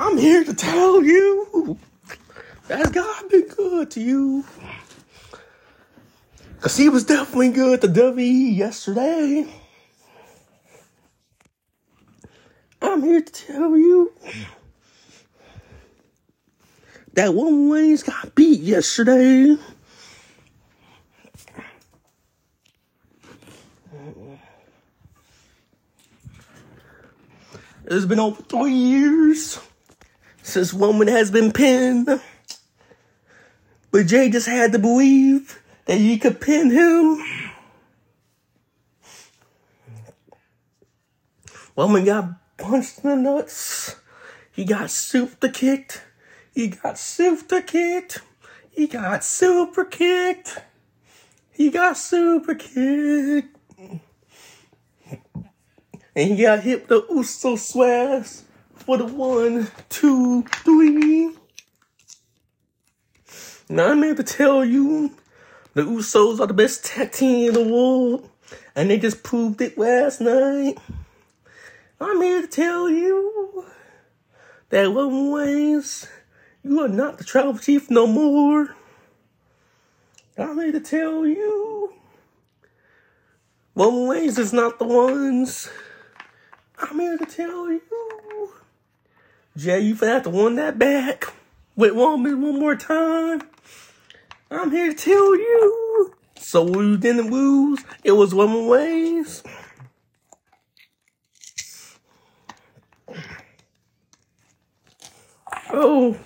I'm here to tell you that God been good to you. Cause he was definitely good to W yesterday. I'm here to tell you that Roman Reigns got beat yesterday. It's been over three years since Roman has been pinned. But Jey just had to believe that he could pin him. Roman got punched in the nuts. He got super kicked. He got super kicked. He got super kicked. He got super kicked. And he got hit the Uso Splash for the one, two, three. Now I'm here to tell you the Usos are the best tag team in the world. And they just proved it last night. I'm here to tell you that Roman Reigns, you are not the tribal chief no more. I'm here to tell you Roman Reigns is not the ones. I'm here to tell you. Jey, you have to win that back with Roman one more time. I'm here to tell you. So you didn't lose. It was Roman ways. Oh,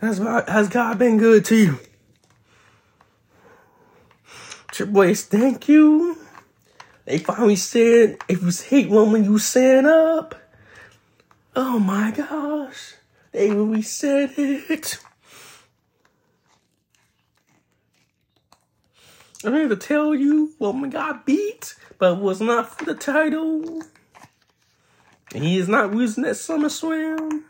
has has God been good to you? Triple H, thank you. They finally said, if you hate Roman, you stand up. Oh my gosh. They really said it. I'm here to tell you, Roman got beat, but was not for the title. And he is not losing at SummerSlam.